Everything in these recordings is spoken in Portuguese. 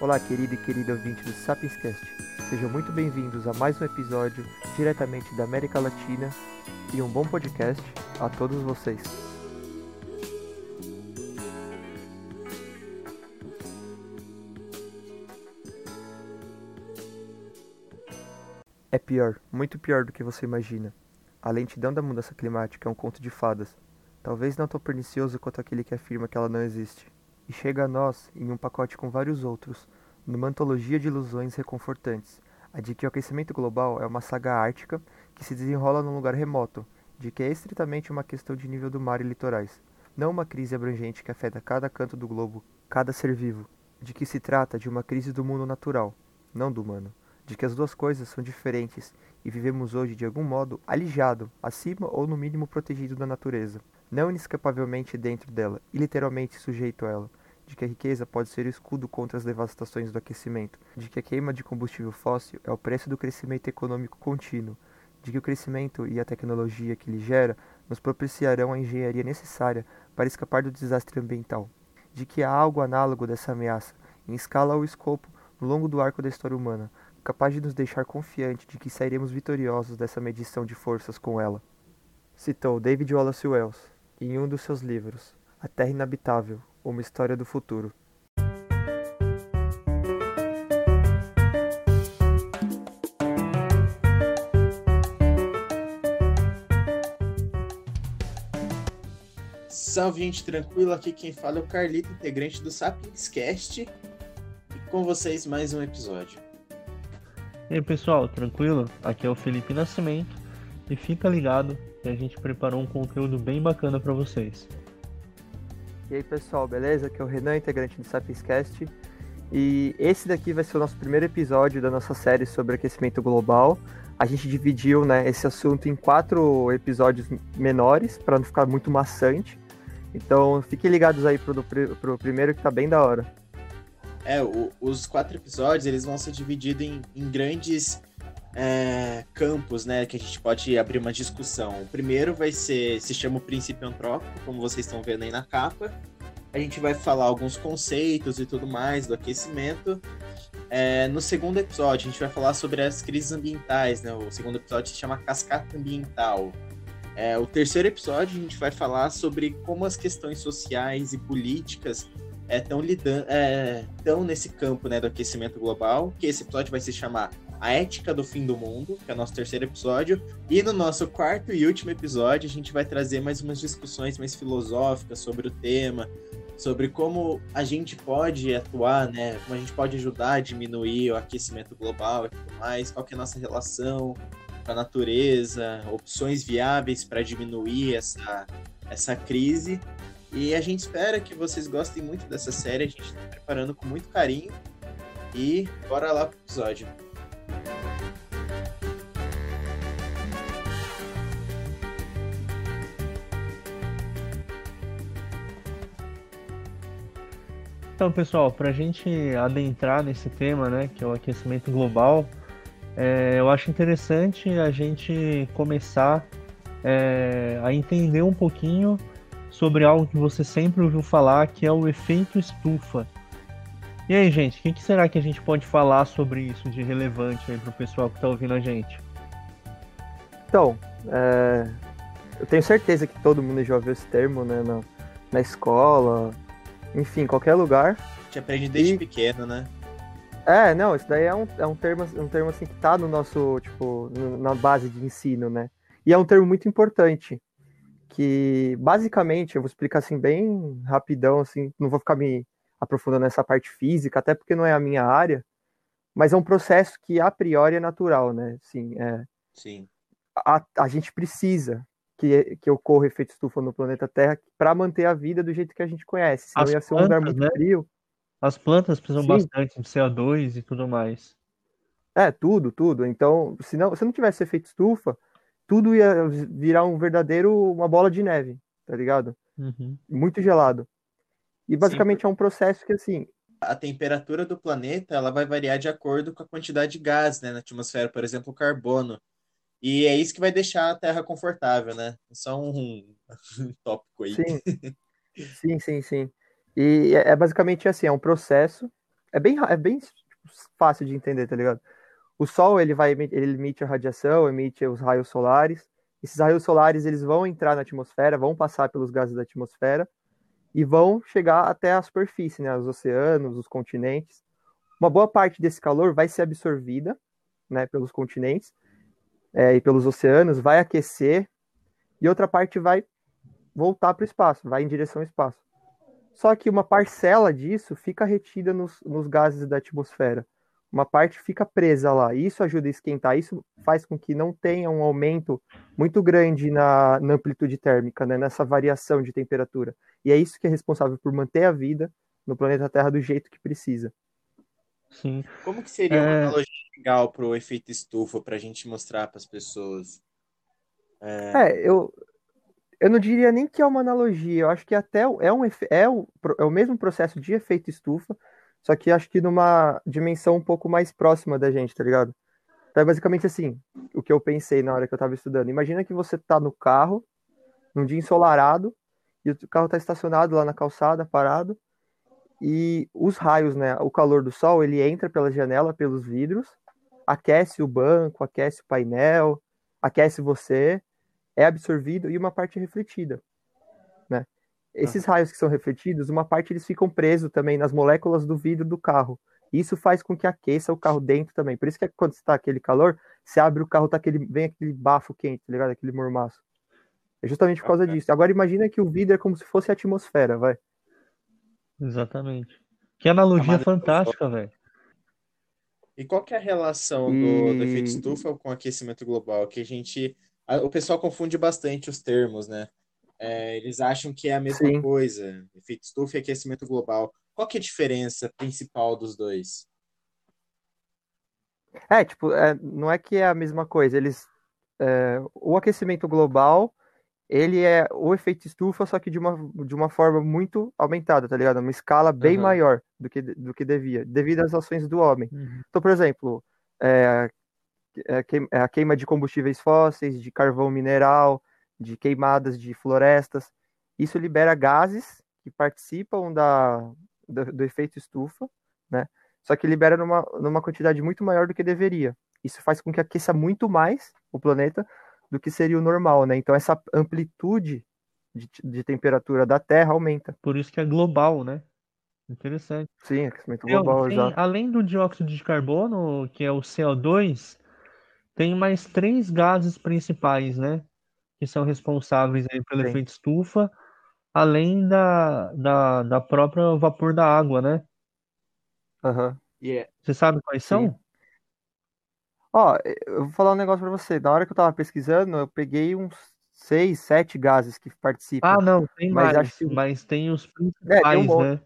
Olá, querido e querida ouvinte do Sapienscast. Sejam muito bem-vindos a mais um episódio diretamente da América Latina e um bom podcast a todos vocês. É pior, muito pior do que você imagina. A lentidão da mudança climática é um conto de fadas, talvez não tão pernicioso quanto aquele que afirma que ela não existe e chega a nós em um pacote com vários outros, numa antologia de ilusões reconfortantes, a de que o aquecimento global é uma saga ártica que se desenrola num lugar remoto, de que é estritamente uma questão de nível do mar e litorais, não uma crise abrangente que afeta cada canto do globo, cada ser vivo, de que se trata de uma crise do mundo natural, não do humano, de que as duas coisas são diferentes e vivemos hoje de algum modo alijado, acima ou no mínimo protegido da natureza, não inescapavelmente dentro dela e literalmente sujeito a ela, de que a riqueza pode ser o escudo contra as devastações do aquecimento, de que a queima de combustível fóssil é o preço do crescimento econômico contínuo, de que o crescimento e a tecnologia que lhe gera nos propiciarão a engenharia necessária para escapar do desastre ambiental, de que há algo análogo dessa ameaça, em escala ou escopo, no longo do arco da história humana, capaz de nos deixar confiante de que sairemos vitoriosos dessa medição de forças com ela. Citou David Wallace Wells em um dos seus livros, A Terra Inabitável, uma História do Futuro. Salve, gente tranquilo. Aqui quem fala é o Carlito, integrante do Sapiens Cast. E com vocês mais um episódio. E aí, pessoal, tranquilo? Aqui é o Felipe Nascimento. E fica ligado que a gente preparou um conteúdo bem bacana para vocês. E aí pessoal, beleza? Aqui é o Renan, integrante do Sapienscast. E esse daqui vai ser o nosso primeiro episódio da nossa série sobre aquecimento global. A gente dividiu né, esse assunto em quatro episódios menores, para não ficar muito maçante. Então fiquem ligados aí pro, pro primeiro que tá bem da hora. É, o, os quatro episódios eles vão ser divididos em, em grandes é, campos, né, que a gente pode abrir uma discussão. O primeiro vai ser, se chama o princípio antrópico, como vocês estão vendo aí na capa. A gente vai falar alguns conceitos e tudo mais do aquecimento. É, no segundo episódio, a gente vai falar sobre as crises ambientais, né? O segundo episódio se chama Cascata Ambiental. É, o terceiro episódio, a gente vai falar sobre como as questões sociais e políticas estão é, lidando, é, nesse campo né, do aquecimento global, que esse episódio vai se chamar a Ética do Fim do Mundo, que é o nosso terceiro episódio. E no nosso quarto e último episódio, a gente vai trazer mais umas discussões mais filosóficas sobre o tema, sobre como a gente pode atuar, né? Como a gente pode ajudar a diminuir o aquecimento global e tudo mais, qual é a nossa relação com a natureza, opções viáveis para diminuir essa, essa crise. E a gente espera que vocês gostem muito dessa série, a gente está preparando com muito carinho. E bora lá pro episódio. Então, pessoal, para a gente adentrar nesse tema, né, que é o aquecimento global, é, eu acho interessante a gente começar é, a entender um pouquinho sobre algo que você sempre ouviu falar, que é o efeito estufa. E aí, gente, o que, que, será que a gente pode falar sobre isso de relevante aí para o pessoal que está ouvindo a gente? Então, é... eu tenho certeza que todo mundo já ouviu esse termo, né, na, na escola, enfim, qualquer lugar. A gente aprende desde e... pequeno, né? É, não, isso daí é um, é um termo, um termo assim que tá no nosso, tipo, no, na base de ensino, né? E é um termo muito importante, que basicamente, eu vou explicar assim bem rapidão, assim, não vou ficar me aprofundando nessa parte física, até porque não é a minha área, mas é um processo que a priori é natural, né? Sim, é, Sim. A, a gente precisa que, que ocorra efeito estufa no planeta Terra para manter a vida do jeito que a gente conhece. Senão As ia ser um lugar muito né? frio. As plantas precisam Sim. bastante de CO2 e tudo mais. É, tudo, tudo. Então, se não, se não tivesse efeito estufa, tudo ia virar um verdadeiro, uma bola de neve, tá ligado? Uhum. Muito gelado. E basicamente Sim. é um processo que, assim. A temperatura do planeta ela vai variar de acordo com a quantidade de gás né, na atmosfera, por exemplo, o carbono. E é isso que vai deixar a Terra confortável, né? Só um, um tópico aí. Sim, sim, sim. sim. E é, é basicamente assim, é um processo é bem, é bem tipo, fácil de entender, tá ligado? O Sol ele vai ele emite a radiação, emite os raios solares. Esses raios solares eles vão entrar na atmosfera, vão passar pelos gases da atmosfera e vão chegar até a superfície, né, os oceanos, os continentes. Uma boa parte desse calor vai ser absorvida, né, pelos continentes é, e pelos oceanos, vai aquecer e outra parte vai voltar para o espaço, vai em direção ao espaço. Só que uma parcela disso fica retida nos, nos gases da atmosfera. Uma parte fica presa lá. Isso ajuda a esquentar. Isso faz com que não tenha um aumento muito grande na, na amplitude térmica, né? nessa variação de temperatura. E é isso que é responsável por manter a vida no planeta Terra do jeito que precisa. Sim. Como que seria uma é... analogia legal para o efeito estufa para a gente mostrar para as pessoas? É... é, eu, eu não diria nem que é uma analogia, eu acho que até é, um, é, o, é o mesmo processo de efeito estufa, só que acho que numa dimensão um pouco mais próxima da gente, tá ligado? Então é basicamente assim, o que eu pensei na hora que eu tava estudando. Imagina que você tá no carro, num dia ensolarado, e o carro tá estacionado lá na calçada, parado, e os raios, né, o calor do sol, ele entra pela janela, pelos vidros, aquece o banco, aquece o painel, aquece você, é absorvido e uma parte refletida, Esses raios que são refletidos, uma parte eles ficam presos também nas moléculas do vidro do carro. Isso faz com que aqueça o carro dentro também. Por isso que quando está aquele calor, você abre o carro, tá aquele, vem aquele bafo quente, tá ligado? Aquele mormaço. É justamente por causa disso. Agora imagina que o vidro é como se fosse a atmosfera, vai. Exatamente. Que analogia fantástica, velho. E qual que é a relação do, do efeito estufa com o aquecimento global? Que a gente o pessoal confunde bastante os termos, né? É, eles acham que é a mesma Sim. coisa, efeito estufa e aquecimento global. Qual que é a diferença principal dos dois? É, tipo, é, não é que é a mesma coisa. Eles, é, o aquecimento global, ele é o efeito estufa, só que de uma, de uma forma muito aumentada, tá ligado? Uma escala bem uhum. maior do que, do que devia, devido às ações do homem. Uhum. Então, por exemplo, é, é, é a queima de combustíveis fósseis, de carvão mineral, de queimadas de florestas. Isso libera gases que participam da, do, do, efeito estufa, né? Só que libera numa, numa quantidade muito maior do que deveria. Isso faz com que aqueça muito mais o planeta do que seria o normal, né? Então essa amplitude de, de temperatura da Terra aumenta. Por isso que é global, né? Interessante. Sim, aquecimento global, tem, exato. Além do dióxido de carbono, que é o CO2, tem mais três gases principais, né? Que são responsáveis aí pelo Sim. efeito estufa, além da, da, da própria vapor da água, né? Aham. Uhum. Yeah. Você sabe quais Sim. são? Ó, eu vou falar um negócio pra você. Na hora que eu tava pesquisando, eu peguei uns seis, sete gases que participam. Ah, não, tem mas mais, que... mas tem os principais, é, tem um né?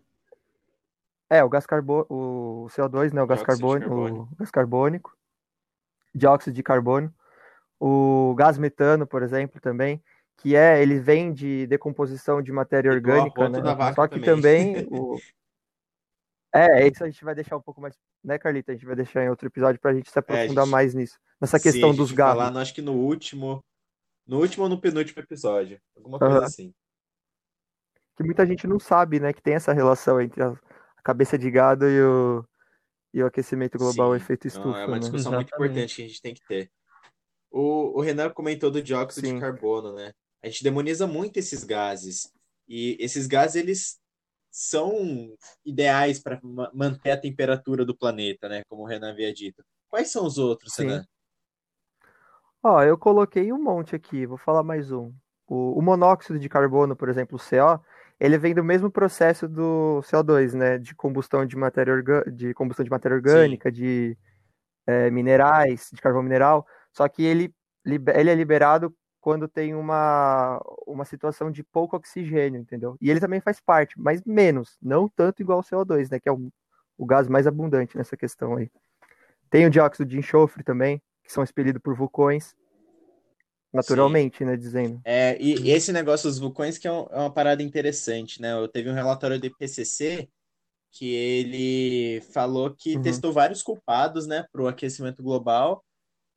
É, o gás carbono, o CO2, né, o gás carbônico, o gás carbônico dióxido de carbono, o gás metano, por exemplo, também, que é, ele vem de decomposição de matéria orgânica, né? Só que também, também o... É, isso a gente vai deixar um pouco mais, né, Carlita? A gente vai deixar em outro episódio para a gente se aprofundar é, gente... mais nisso, nessa questão Sim, dos gases. falar, acho que no último, no último ou no penúltimo episódio, alguma coisa uhum. assim. Que muita gente não sabe, né, que tem essa relação entre a cabeça de gado e o, e o aquecimento global, Sim. o efeito estufa. Não, é uma discussão né? muito importante que a gente tem que ter. O, o Renan comentou do dióxido Sim. de carbono, né? A gente demoniza muito esses gases. E esses gases, eles são ideais para manter a temperatura do planeta, né? Como o Renan havia dito. Quais são os outros, Sim. Renan? Ó, eu coloquei um monte aqui, vou falar mais um. O, o monóxido de carbono, por exemplo, o CO, ele vem do mesmo processo do CO2, né? De combustão de matéria, orga... de, combustão de matéria orgânica, Sim. de é, minerais, de carvão mineral, só que ele, ele é liberado quando tem uma, uma situação de pouco oxigênio, entendeu? E ele também faz parte, mas menos, não tanto igual o CO2, né? Que é o, o gás mais abundante nessa questão aí. Tem o dióxido de enxofre também, que são expelidos por vulcões. Naturalmente, Sim. né, dizendo. É, e, e, esse negócio dos vulcões que é, um, é, uma parada interessante, né? Eu teve um relatório do IPCC que ele falou que uhum. testou vários culpados, né, para o aquecimento global.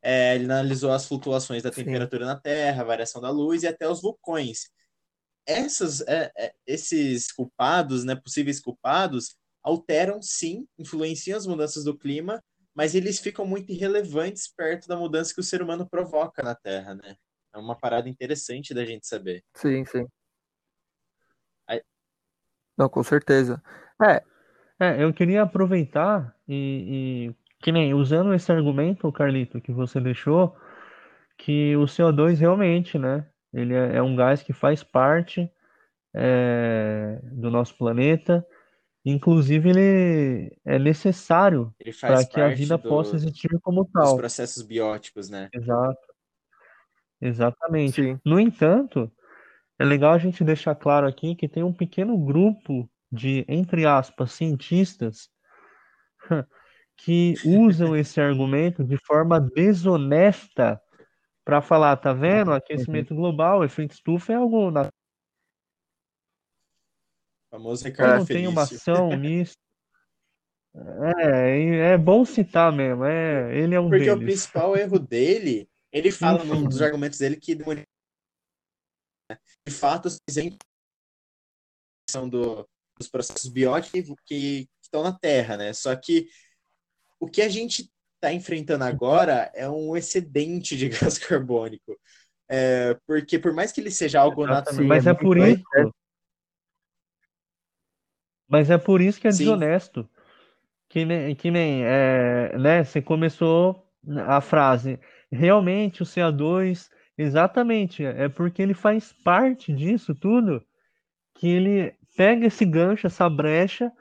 É, ele analisou as flutuações da temperatura Sim. na Terra, a variação da luz e até os vulcões. Essas, é, é, esses culpados, né, possíveis culpados, alteram sim, influenciam as mudanças do clima, mas eles ficam muito irrelevantes perto da mudança que o ser humano provoca na Terra, né? É uma parada interessante da gente saber. Sim, sim. Aí- Não, com certeza. É, É, eu queria aproveitar e, e que nem usando esse argumento, Carlito, que você deixou, que o CO2 realmente, né? Ele é, é um gás que faz parte é, do nosso planeta. Inclusive, ele é necessário para que a vida do- possa existir como tal. processos bióticos, né? Exato, exatamente. sim. No entanto, é legal a gente deixar claro aqui que tem um pequeno grupo de, entre aspas, cientistas que usam esse argumento de forma desonesta para falar, tá vendo? Aquecimento global, efeito estufa é algo na O famoso Ricardo não tem uma ação nisso. É, e é bom citar mesmo. É, ele é um Porque o deles. principal erro dele, ele fala num dos argumentos dele que de fato são do, dos processos bióticos que, que estão na Terra, né? Só que o que a gente está enfrentando agora é um excedente de gás carbônico. É, porque por mais que ele seja algo natural, Mas é muito por isso. Mas é por isso que é Sim. desonesto. Que nem, que nem é, né, você começou a frase. Realmente o CO2, exatamente, é porque ele faz parte disso tudo, que ele pega esse gancho, essa brecha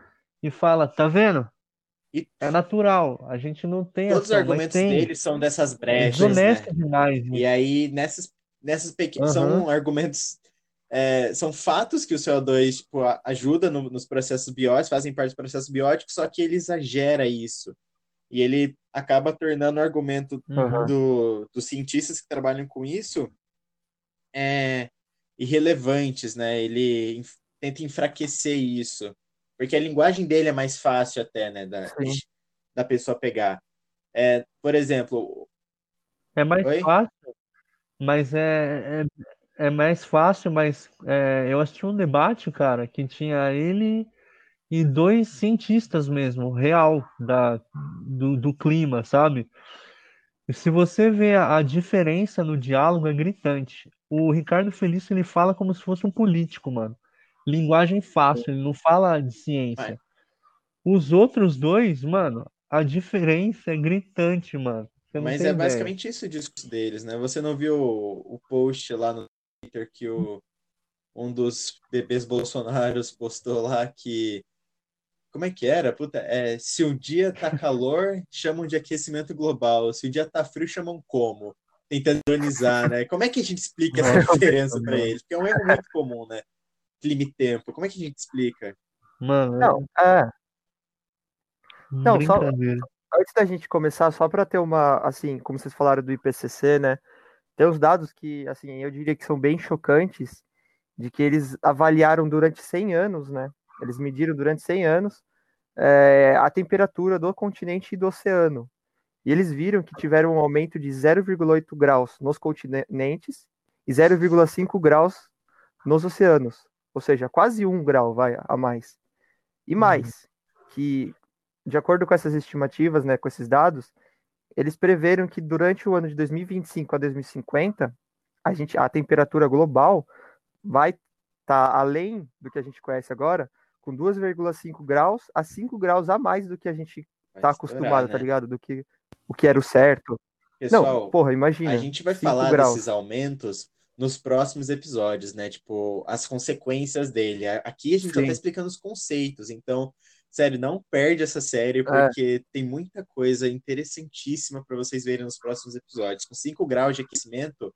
e fala, tá vendo? E- É natural, a gente não tem todos os ação, mas argumentos dele são dessas brechas, né? demais. E aí, nessas, nessas pequenas. Aham. São argumentos. é, são fatos que o CO2 tipo, ajuda no- nos processos bióticos, fazem parte dos processos bióticos, só que ele exagera isso. E ele acaba tornando o argumento Uhum. do, dos cientistas que trabalham com isso é, irrelevantes, né? Ele tenta enfraquecer isso. Porque a linguagem dele é mais fácil até, né? Da, Sim. da pessoa pegar. É, por exemplo, É mais Oi? fácil, mas é, é, é mais fácil, mas é, eu assisti um debate, cara, que tinha ele e dois cientistas mesmo, real, da, do, do clima, sabe? E se você vê a, a diferença no diálogo, é gritante. O Ricardo Felício, ele fala como se fosse um político, mano. Linguagem fácil, ele não fala de ciência. Os outros dois, mano, a diferença é gritante, mano. Mas é ideia. basicamente isso o discurso deles, né? Você não viu o, o post lá no Twitter que o, um dos bebês bolsonaros postou lá que. Como é que era? Puta, é, se o dia tá calor, chamam de aquecimento global. Se o dia tá frio, chamam como? Tentando ironizar, né? Como é que a gente explica essa diferença para eles? Porque é um erro muito comum, né? Clima e tempo. Como é que a gente explica? Mano, Não, é. Não, só-. Antes da gente começar, só para ter uma, assim, como vocês falaram do IPCC, né? Tem uns dados que, assim, eu diria que são bem chocantes, de que eles avaliaram durante 100 anos, né? Eles mediram durante 100 anos é, a temperatura do continente e do oceano. E eles viram que tiveram um aumento de 0,8 graus nos continentes e 0,5 graus nos oceanos. Ou seja, quase um grau vai a mais. E mais, que de acordo com essas estimativas, né, com esses dados, eles preveram que durante o ano de 2025 a 2050, a gente, a temperatura global vai estar além do que a gente conhece agora, com 2,5 graus a 5 graus a mais do que a gente tá estourar, acostumado, tá né? ligado? Do que o que era o certo. Pessoal, Não, porra, imagina. A gente vai 5 falar graus. desses aumentos nos próximos episódios, né? Tipo, as consequências dele. Aqui a gente Sim. tá explicando os conceitos, então, sério, não perde essa série, É. porque tem muita coisa interessantíssima para vocês verem nos próximos episódios. Com 5 graus de aquecimento,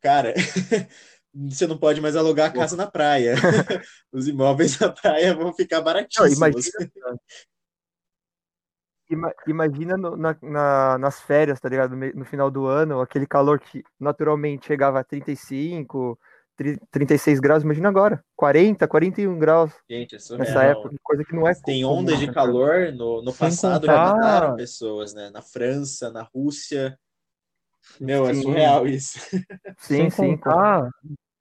cara, você não pode mais alugar a casa na praia. Os imóveis na praia vão ficar Não, baratíssimos. imagina, ima- imagina no- na- na- nas férias, tá ligado? No final do ano, aquele calor que naturalmente chegava a 35, tri- 36 graus. Imagina agora, 40, 41 graus Gente, é nessa época, coisa que não é Tem comum, ondas de né? calor no, no Sem passado já contar- mataram pessoas, né? Na França, na Rússia. Meu, é Sim. surreal isso. Sim, Sem sim. contar,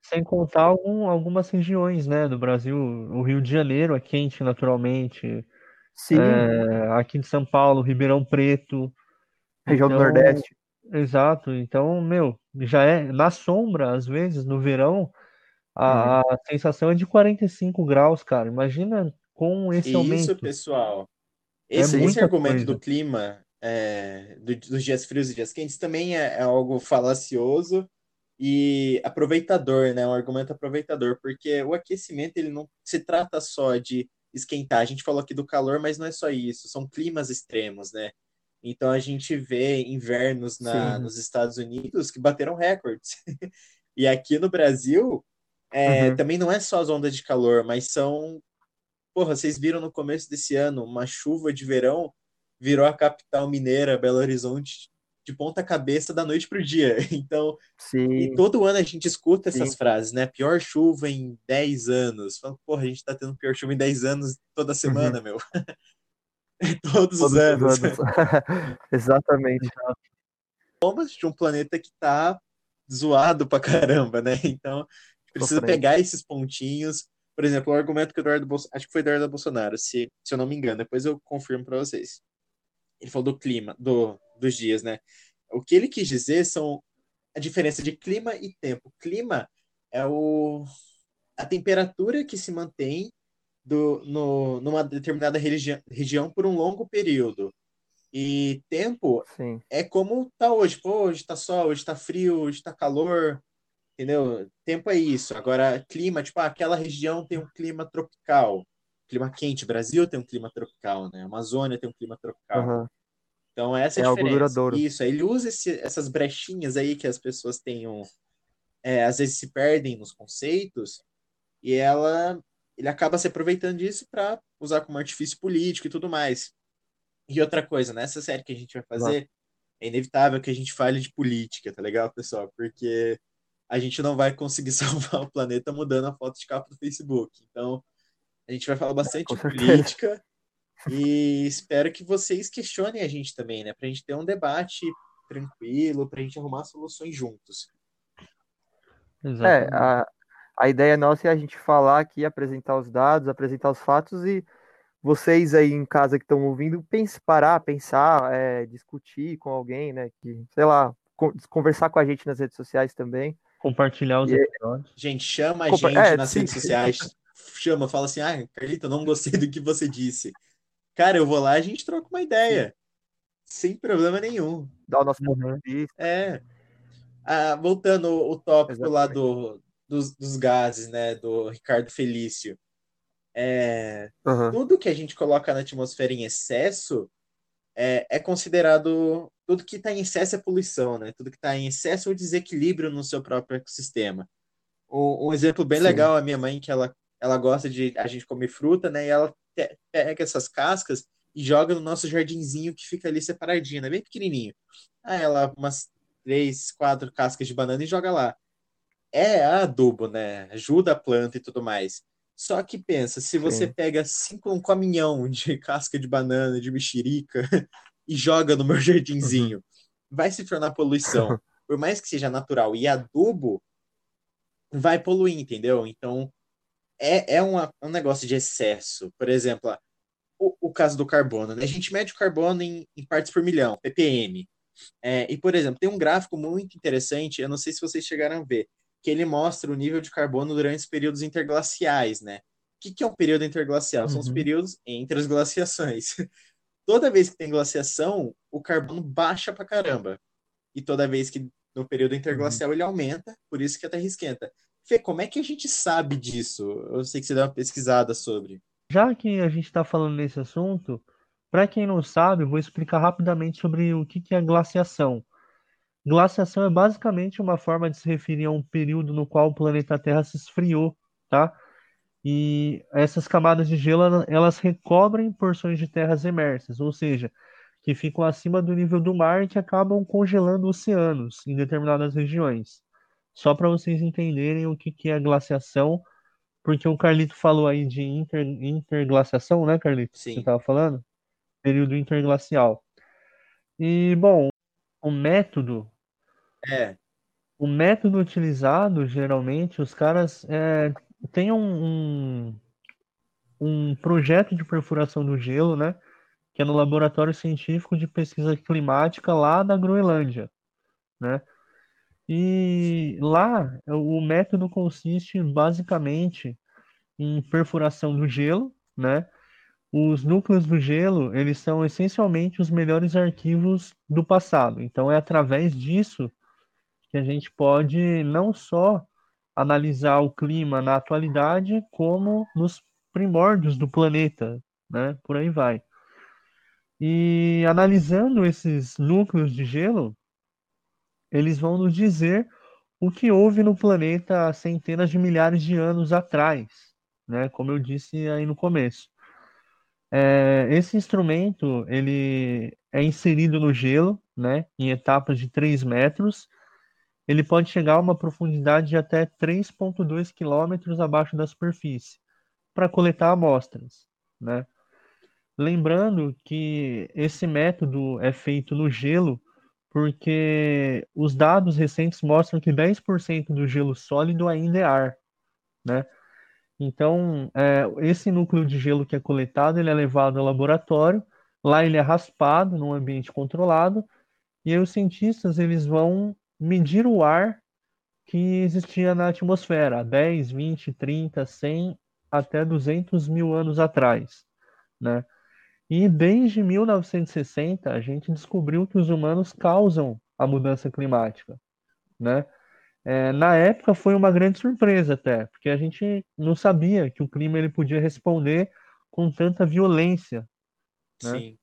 Sem contar algum, algumas regiões, né, do Brasil. O Rio de Janeiro é quente naturalmente. Sim, É, aqui em São Paulo, Ribeirão Preto. região do Então, Nordeste. exato. Então, meu, já é na sombra, às vezes, no verão, a, Uhum. a sensação é de 45 graus, cara. Imagina com esse E isso, aumento. pessoal, É esse, esse muita argumento do coisa. clima, é, do- dos dias frios e dias quentes, também é, é algo falacioso e aproveitador, né? Um argumento aproveitador, porque o aquecimento ele não se trata só de esquentar. A gente falou aqui do calor, mas não é só isso, são climas extremos, né? Então a gente vê invernos na, nos Estados Unidos que bateram recordes. E aqui no Brasil, é, Uhum. também não é só as ondas de calor, mas são. Porra, vocês viram no começo desse ano, uma chuva de verão virou a capital mineira, Belo Horizonte, de ponta cabeça da noite pro dia. Então, e Sim, todo ano a gente escuta essas sim. frases, né? Pior chuva em 10 anos. Fala, Porra, a gente tá tendo pior chuva em 10 anos toda semana, Uhum. meu. Todos os Todos os anos. anos. Exatamente. bombas de um planeta que tá zoado pra caramba, né? Então, precisa pegar esses pontinhos. Por exemplo, o argumento que o Eduardo Bolsonaro, acho que foi Eduardo Bolsonaro, se, se eu não me engano, depois eu confirmo pra vocês. Ele falou do clima, do, dos dias, né? O que ele quis dizer são a diferença de clima e tempo. Clima é o, a temperatura que se mantém do, no, numa determinada região por um longo período. E tempo Sim. é como tá hoje. Pô, hoje tá sol, hoje tá frio, hoje tá calor, entendeu? Tempo é isso. Agora, clima, tipo, ah, aquela região tem um clima tropical, clima quente. Brasil tem um clima tropical, né? Amazônia tem um clima tropical. Aham. Então, essa é É a algo diferença. duradouro. Isso, ele usa esse- essas brechinhas aí que as pessoas tenham, é, às vezes se perdem nos conceitos, e ela, ele acaba se aproveitando disso para usar como artifício político e tudo mais. E outra coisa, nessa série que a gente vai fazer, é inevitável que a gente fale de política, tá legal, pessoal? Porque a gente não vai conseguir salvar o planeta mudando a foto de capa do Facebook. Então, a gente vai falar bastante de política e espero que vocês questionem a gente também, né? Pra gente ter um debate tranquilo, pra gente arrumar soluções juntos. É, Exatamente. a, a ideia nossa é a gente falar aqui, apresentar os dados, apresentar os fatos e vocês aí em casa que estão ouvindo, pense, parar, pensar, é, discutir com alguém, né? Que, sei lá, con- conversar com a gente nas redes sociais também. Compartilhar os E- episódios. Gente, chama a Compa- gente é, nas sim. redes sociais, chama, fala assim: ah, Carlita, eu não gostei do que você disse. Cara, eu vou lá e a gente troca uma ideia. Sem problema nenhum. Dar o nosso Uhum. vista. É. Ah, voltando o tópico lá Exatamente. do, dos, dos gases, né, do Ricardo Felício. É, Aham. tudo que a gente coloca na atmosfera em excesso é, é considerado. Tudo que está em excesso é poluição, né? Tudo que está em excesso é o desequilíbrio no seu próprio ecossistema. Um, um exemplo bem Sim. legal, a minha mãe, que ela, ela gosta de a gente comer fruta, né? E ela pega essas cascas e joga no nosso jardinzinho que fica ali separadinho, né? Bem pequenininho. Aí ela, umas três, quatro cascas de banana e joga lá. É adubo, né? Ajuda a planta e tudo mais. Só que pensa, se você Sim. pega cinco, um caminhão de casca de banana, de mexerica e joga no meu jardinzinho, vai se tornar poluição. Por mais que seja natural e adubo, vai poluir, entendeu? Então, é, é uma- um negócio de excesso. Por exemplo, o, o caso do carbono, né? A gente mede o carbono em, em partes por milhão, ppm. É, e, por exemplo, tem um gráfico muito interessante, eu não sei se vocês chegaram a ver, que ele mostra o nível de carbono durante os períodos interglaciais, né? O que, que é um período interglacial? São os Uhum. períodos entre as glaciações. Toda vez que tem glaciação, o carbono baixa pra caramba. E toda vez que no período interglacial ele aumenta, por isso que a Terra esquenta. Fê, como é que a gente sabe disso? Eu sei que você deu uma pesquisada sobre. Já que a gente está falando nesse assunto, para quem não sabe, vou explicar rapidamente sobre o que é glaciação. Glaciação é basicamente uma forma de se referir a um período no qual o planeta Terra se esfriou, tá? E essas camadas de gelo, ela- elas recobrem porções de terras emersas, ou seja, que ficam acima do nível do mar e que acabam congelando oceanos em determinadas regiões. Só para vocês entenderem o que que é glaciação, porque o Carlito falou aí de inter, interglaciação, né, Carlito? Você Sim. estava falando? Período interglacial. E, bom, o método É, o método utilizado, geralmente, os caras é, têm um, um, um projeto de perfuração do gelo, né? Que é no Laboratório Científico de Pesquisa Climática lá da Groenlândia, né? E lá o método consiste basicamente em perfuração do gelo, né? Os núcleos do gelo, eles são essencialmente os melhores arquivos do passado. Então é através disso que a gente pode não só analisar o clima na atualidade, como nos primórdios do planeta, né? Por aí vai. E analisando esses núcleos de gelo, eles vão nos dizer o que houve no planeta há centenas de milhares de anos atrás, né? Como eu disse aí no começo. É, esse instrumento ele é inserido no gelo, né? Em etapas de 3 metros. Ele pode chegar a uma profundidade de até 3,2 quilômetros abaixo da superfície para coletar amostras, né? Lembrando que esse método é feito no gelo porque os dados recentes mostram que 10% do gelo sólido ainda é ar, né? Então, é, esse núcleo de gelo que é coletado, ele é levado ao laboratório, lá ele é raspado num ambiente controlado, e aí os cientistas eles vão medir o ar que existia na atmosfera 10, 20, 30, 100 até 200 mil anos atrás, né? E desde 1960 a gente descobriu que os humanos causam a mudança climática, né? É, na época foi uma grande surpresa até, porque a gente não sabia que o clima ele podia responder com tanta violência, né? Sim.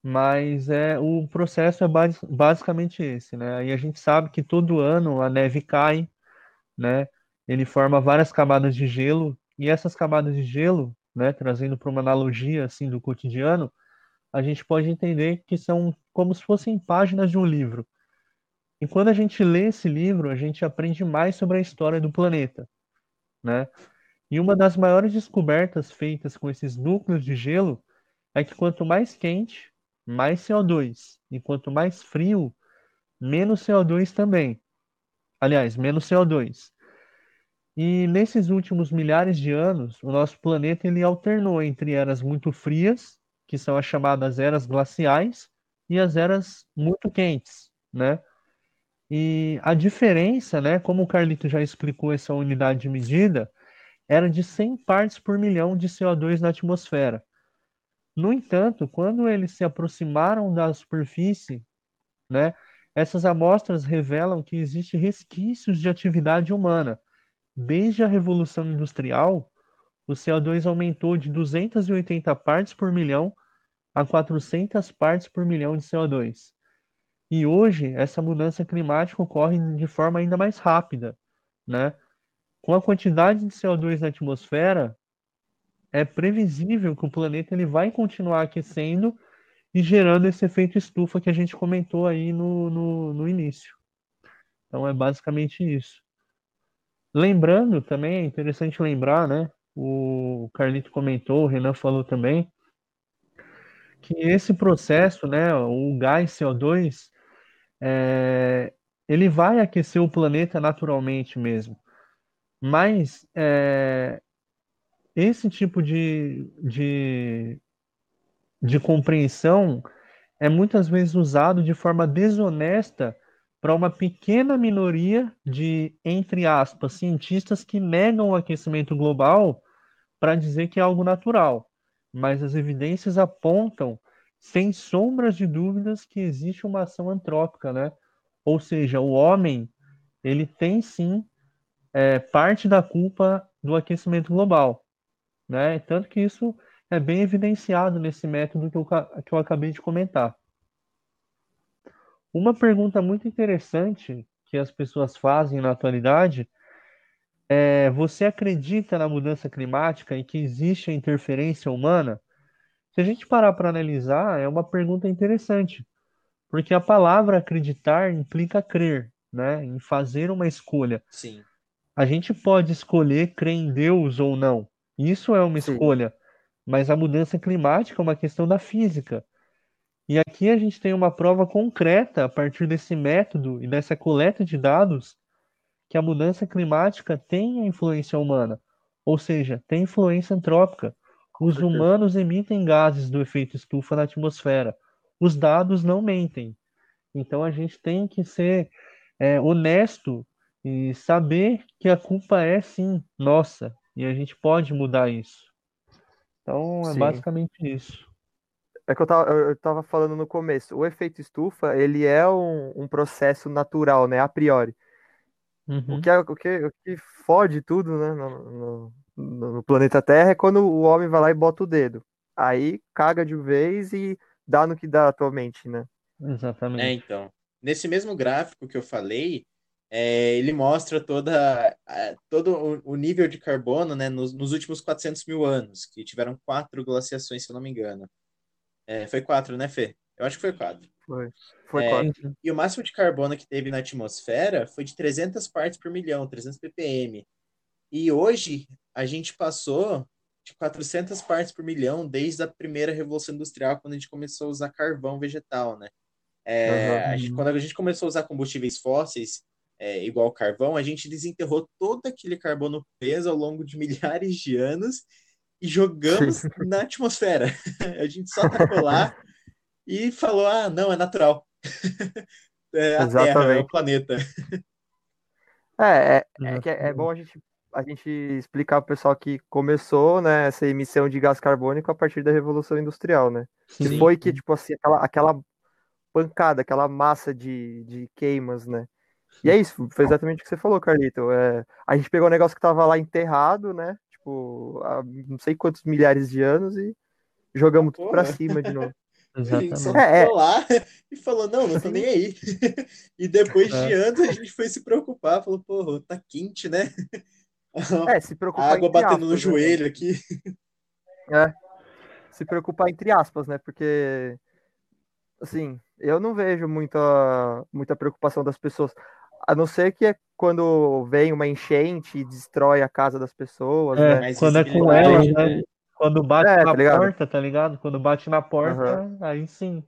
Mas é, o processo é basicamente esse, né? E a gente sabe que todo ano a neve cai, né? Ele forma várias camadas de gelo e essas camadas de gelo né, trazendo para uma analogia assim do cotidiano, a gente pode entender que são como se fossem páginas de um livro. E quando a gente lê esse livro, a gente aprende mais sobre a história do planeta, né? E uma das maiores descobertas feitas com esses núcleos de gelo é que quanto mais quente, mais CO2, e quanto mais frio, menos CO2 também. Aliás, menos CO2. E nesses últimos milhares de anos, o nosso planeta ele alternou entre eras muito frias, que são as chamadas eras glaciais, e as eras muito quentes, né? E a diferença, né, como o Carlito já explicou essa unidade de medida, era de 100 partes por milhão de CO2 na atmosfera. No entanto, quando eles se aproximaram da superfície, né, essas amostras revelam que existem resquícios de atividade humana, Desde a Revolução Industrial, o CO2 aumentou de 280 partes por milhão a 400 partes por milhão de CO2. E hoje, essa mudança climática ocorre de forma ainda mais rápida. Né? Com a quantidade de CO2 na atmosfera, é previsível que o planeta ele vai continuar aquecendo e gerando esse efeito estufa que a gente comentou aí no, no, no início. Então, é basicamente isso. Lembrando também, é interessante lembrar, né? O Carlito comentou, o Renan falou também, que esse processo, né, o gás CO2, é, ele vai aquecer o planeta naturalmente mesmo. Mas é, esse tipo de, de, de compreensão é muitas vezes usado de forma desonesta para uma pequena minoria de, entre aspas, cientistas que negam o aquecimento global para dizer que é algo natural. Mas as evidências apontam, sem sombras de dúvidas, que existe uma ação antrópica, né? Ou seja, o homem ele tem sim é, parte da culpa do aquecimento global, né? Tanto que isso é bem evidenciado nesse método que eu, que eu acabei de comentar. Uma pergunta muito interessante que as pessoas fazem na atualidade é: você acredita na mudança climática e que existe a interferência humana? Se a gente parar para analisar, é uma pergunta interessante, porque a palavra acreditar implica crer, né? Em fazer uma escolha. Sim. A gente pode escolher crer em Deus ou não. Isso é uma Sim. escolha. Mas a mudança climática é uma questão da física. E aqui a gente tem uma prova concreta a partir desse método e dessa coleta de dados que a mudança climática tem a influência humana, ou seja, tem influência antrópica. Os humanos emitem gases do efeito estufa na atmosfera. Os dados não mentem. Então a gente tem que ser é, honesto e saber que a culpa é sim nossa e a gente pode mudar isso. Então é sim. basicamente isso. É que eu tava, eu tava falando no começo, o efeito estufa, ele é um, um processo natural, né, a priori. Uhum. O, que, é, o, que, o que fode tudo, né, no, no, no, planeta Terra é quando o homem vai lá e bota o dedo. Aí caga de vez e dá no que dá atualmente, né? Exatamente. É, então. Nesse mesmo gráfico que eu falei, é, ele mostra toda, todo o nível de carbono né, nos, nos, últimos 400 mil anos, que tiveram quatro glaciações, se eu não me engano. É, foi quatro, né, Fê? Eu acho que foi quatro. Foi. Foi é, quatro. E o máximo de carbono que teve na atmosfera foi de 300 partes por milhão, 300 ppm. E hoje a gente passou de 400 partes por milhão desde a primeira revolução industrial, quando a gente começou a usar carvão vegetal, né? É, uhum. a gente, quando a gente começou a usar combustíveis fósseis, é, igual carvão, a gente desenterrou todo aquele carbono preso ao longo de milhares de anos e jogamos na atmosfera. a gente só tacou lá e falou: ah, não, é natural. é a Exatamente. Terra, é o planeta. É, é, é, é, é bom a gente, a gente explicar para o pessoal que começou né, essa emissão de gás carbônico a partir da Revolução Industrial, né? Sim. Que foi que, tipo assim, aquela, aquela pancada, aquela massa de, de queimas, né? E é isso, foi exatamente o que você falou, Carlito. É, a gente pegou um negócio que tava lá enterrado, né? Tipo, há não sei quantos milhares de anos e jogamos tudo pra cima de novo. Exatamente. A gente só é, é. lá e falou, não, não tô nem aí. e depois é. de anos a gente foi se preocupar, falou, pô, tá quente, né? É, se preocupar. A água batendo aspas, no né? joelho aqui. É. Se preocupar entre aspas, né? Porque assim, eu não vejo muita, muita preocupação das pessoas. A não ser que é quando vem uma enchente e destrói a casa das pessoas. É, né? quando é com elas, né? Quando bate é, na tá porta, tá ligado? Quando bate na porta, uhum. aí sim.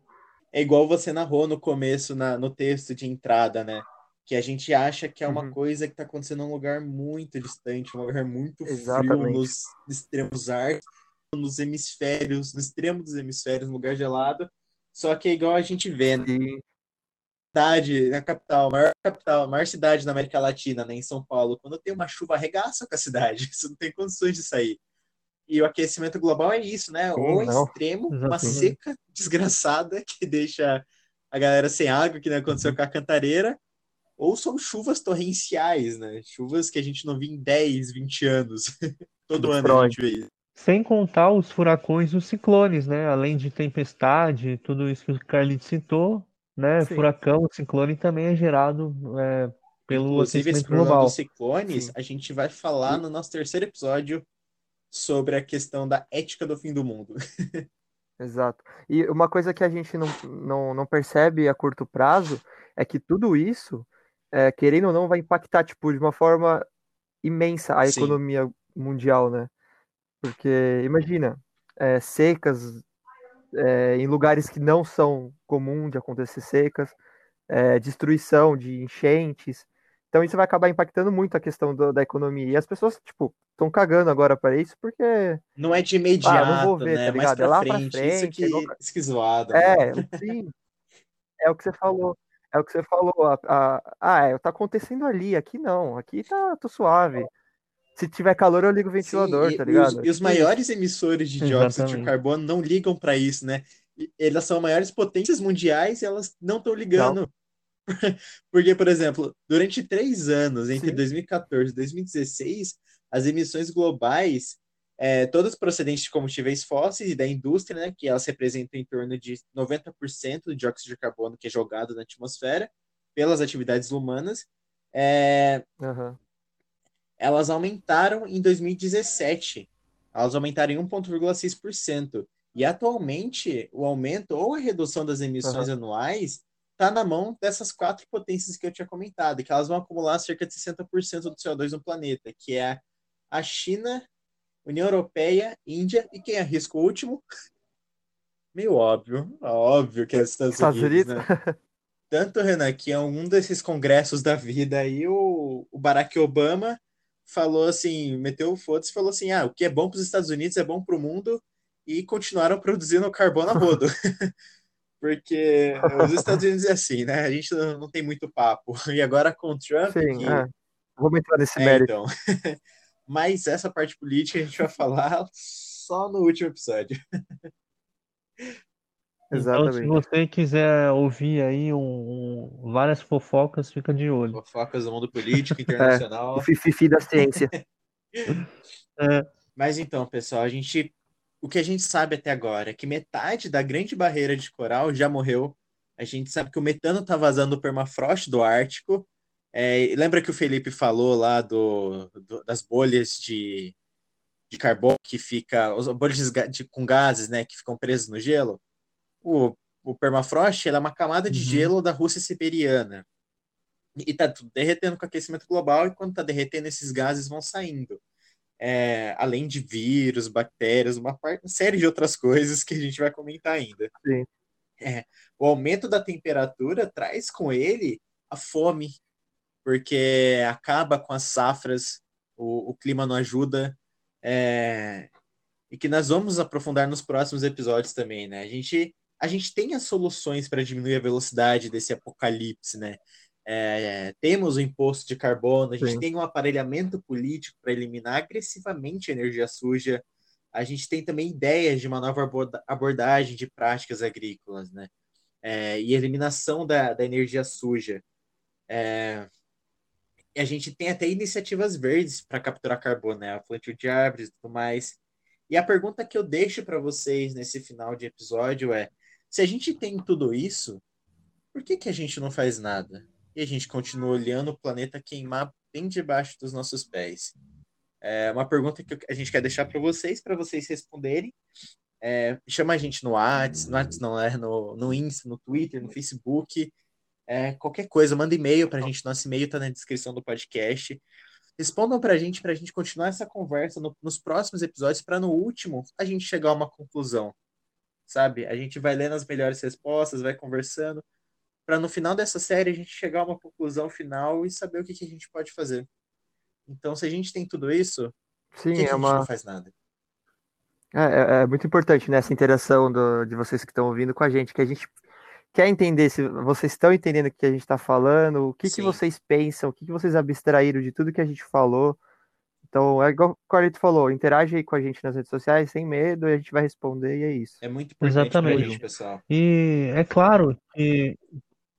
É igual você narrou no começo, na, no texto de entrada, né? Que a gente acha que é uma uhum. coisa que tá acontecendo em um lugar muito distante, um lugar muito Exatamente. frio, nos extremos árticos, nos hemisférios, no extremo dos hemisférios, um lugar gelado. Só que é igual a gente vê, né? Cidade, na capital, maior capital, maior cidade da América Latina, né, em São Paulo, quando tem uma chuva, arregaça com a cidade, você não tem condições de sair. E o aquecimento global é isso, né? Ou extremo, uma seca desgraçada que deixa a galera sem água, que não aconteceu com a cantareira, ou são chuvas torrenciais, né? Chuvas que a gente não via em 10, 20 anos. Todo ano a gente vê isso. Sem contar os furacões e os ciclones, né? Além de tempestade, tudo isso que o Carlito citou, né? Sim. Furacão, ciclone também é gerado é, pelo Inclusive, esse global. dos ciclones, Sim. a gente vai falar no nosso terceiro episódio sobre a questão da ética do fim do mundo. Exato. E uma coisa que a gente não, não, não percebe a curto prazo é que tudo isso, é, querendo ou não, vai impactar tipo, de uma forma imensa a Sim. economia mundial, né? Porque imagina, é, secas é, em lugares que não são comum de acontecer secas, é, destruição de enchentes. Então isso vai acabar impactando muito a questão do, da economia. E as pessoas, tipo, estão cagando agora para isso porque. Não é de imediato, ah, não vou ver, né? tá ligado? é lá frente, pra frente. Isso que, é isso que zoado. É, sim. É o que você falou. É o que você falou. Ah, é, tá acontecendo ali. Aqui não. Aqui tá tô suave. Se tiver calor, eu ligo o ventilador, Sim, tá ligado? Os, e os maiores emissores de dióxido de carbono não ligam para isso, né? Elas são maiores potências mundiais e elas não estão ligando. Não. Porque, por exemplo, durante três anos, entre Sim. 2014 e 2016, as emissões globais, é, todas procedentes de combustíveis fósseis e da indústria, né, que elas representam em torno de 90% do dióxido de carbono que é jogado na atmosfera pelas atividades humanas, é, uhum elas aumentaram em 2017. Elas aumentaram em 1,6%. E atualmente, o aumento ou a redução das emissões uhum. anuais está na mão dessas quatro potências que eu tinha comentado, que elas vão acumular cerca de 60% do CO2 no planeta, que é a China, União Europeia, Índia e quem arrisca o último? meio óbvio, óbvio que é os Estados, Estados Unidos, Unidos? né? Tanto, Renan, que em um desses congressos da vida aí, o, o Barack Obama falou assim, meteu o foda-se e falou assim, ah, o que é bom para os Estados Unidos é bom para o mundo e continuaram produzindo carbono a rodo. Porque os Estados Unidos é assim, né? A gente não, não tem muito papo. E agora com o Trump, Sim, que... é. Vamos entrar nesse É, mérito. então. Mas essa parte política a gente vai falar só no último episódio. Então, se Exatamente. você quiser ouvir aí um- um- várias fofocas, fica de olho. Fofocas do mundo político internacional. O fififi da ciência. É, Mas então, pessoal, a gente, o que a gente sabe até agora é que metade da grande barreira de coral já morreu. A gente sabe que o metano está vazando do permafrost do Ártico. É, e lembra que o Felipe falou lá do, do- das bolhas de, de carbono que fica, os bolhas de de- com gases, né, que ficam presos no gelo? O, o permafrost é uma camada de Uhum. gelo da Rússia siberiana. E tá tudo derretendo com o aquecimento global, e quando tá derretendo, esses gases vão saindo é, além de vírus, bactérias, uma, uma série de outras coisas que a gente vai comentar ainda. Sim. É, o aumento da temperatura traz com ele a fome, porque acaba com as safras, o, o clima não ajuda, é, e que nós vamos aprofundar nos próximos episódios também, né? A gente, a gente tem as soluções para diminuir a velocidade desse apocalipse, né? É, temos o imposto de carbono, a gente Sim. tem um aparelhamento político para eliminar agressivamente a energia suja, a gente tem também ideias de uma nova aborda- abordagem de práticas agrícolas, né? É, e eliminação da, da energia suja. É, e a gente tem até iniciativas verdes para capturar carbono, né? A plantio de árvores e tudo mais. E a pergunta que eu deixo para vocês nesse final de episódio é: se a gente tem tudo isso, por que, que a gente não faz nada? E a gente continua olhando o planeta queimar bem debaixo dos nossos pés? É uma pergunta que a gente quer deixar para vocês, para vocês responderem. É, chama a gente no Whats, no Whats não, é no, no Insta, no Twitter, no Facebook. É, qualquer coisa, manda e-mail para a gente. Nosso e-mail está na descrição do podcast. Respondam para a gente, para a gente continuar essa conversa no- nos próximos episódios, para no último a gente chegar a uma conclusão. Sabe? A gente vai lendo as melhores respostas, vai conversando, para no final dessa série a gente chegar a uma conclusão final e saber o que, que a gente pode fazer. Então, se a gente tem tudo isso, Sim, que, que é a gente uma. não faz nada? É, é- é muito importante nessa interação do- de vocês que estão ouvindo com a gente, que a gente quer entender se vocês estão entendendo o que a gente está falando, o que, que vocês pensam, o que, que vocês abstraíram de tudo que a gente falou. Então, é igual o Carlito falou, interage aí com a gente nas redes sociais, sem medo, e a gente vai responder, e é isso. É muito importante Exatamente. gente, pessoal. E é claro que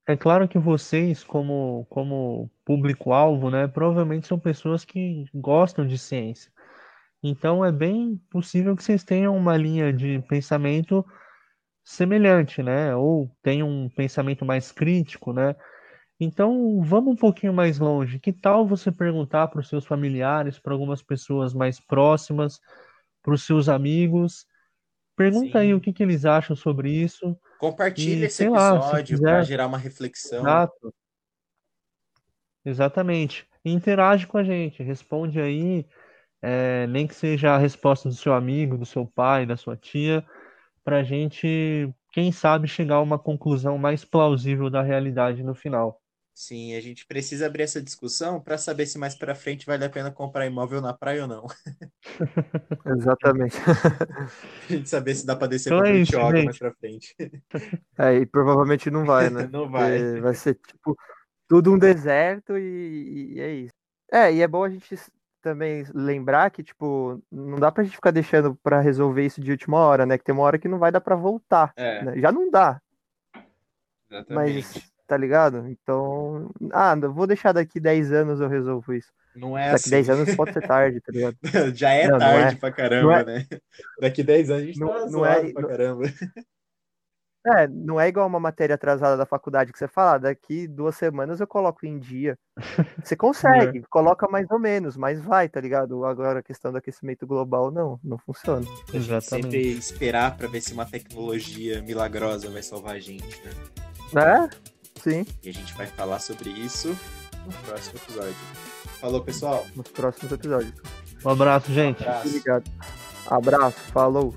é claro que vocês, como, como público-alvo, né, provavelmente são pessoas que gostam de ciência. Então é bem possível que vocês tenham uma linha de pensamento semelhante, né? Ou tenham um pensamento mais crítico, né? Então vamos um pouquinho mais longe. Que tal você perguntar para os seus familiares, para algumas pessoas mais próximas, para os seus amigos? Pergunta aí Sim. o que que eles acham sobre isso. Compartilhe esse episódio para gerar uma reflexão. Exato. Exatamente. E Interage com a gente, responde aí, é, nem que seja a resposta do seu amigo, do seu pai, da sua tia, para a gente, quem sabe, chegar a uma conclusão mais plausível da realidade no final. Sim, a gente precisa abrir essa discussão para saber se mais para frente vale a pena comprar imóvel na praia ou não. Exatamente. A gente saber se dá para descer Então para é Bertioga gente. mais para frente. É, e provavelmente não vai, né? Não vai. Porque vai ser, tipo, tudo um deserto e, e é isso. É, e é bom a gente também lembrar que, tipo, não dá pra gente ficar deixando pra resolver isso de última hora, né? Que tem uma hora que não vai dar pra voltar, É, né? Já não dá, exatamente. mas, tá ligado? Então, ah, vou deixar daqui 10 anos eu resolvo isso. Não é Daqui assim. 10 anos pode ser tarde, tá ligado? Já é Não, não tarde é. pra caramba, Não né? Daqui 10 anos a gente Não- tá não é- pra não- caramba. É, não é igual uma matéria atrasada da faculdade que você fala, "Ah, daqui duas semanas eu coloco em dia. Você consegue, coloca mais ou menos, mas vai, tá ligado? Agora a questão do aquecimento global, não, não funciona. A gente Exatamente. sempre esperar pra ver se uma tecnologia milagrosa vai salvar a gente, né? É? Sim, E a gente vai falar sobre isso no próximo episódio. Falou, pessoal. nos próximos episódios. Um abraço, gente. Abraço. Obrigado. Abraço, falou.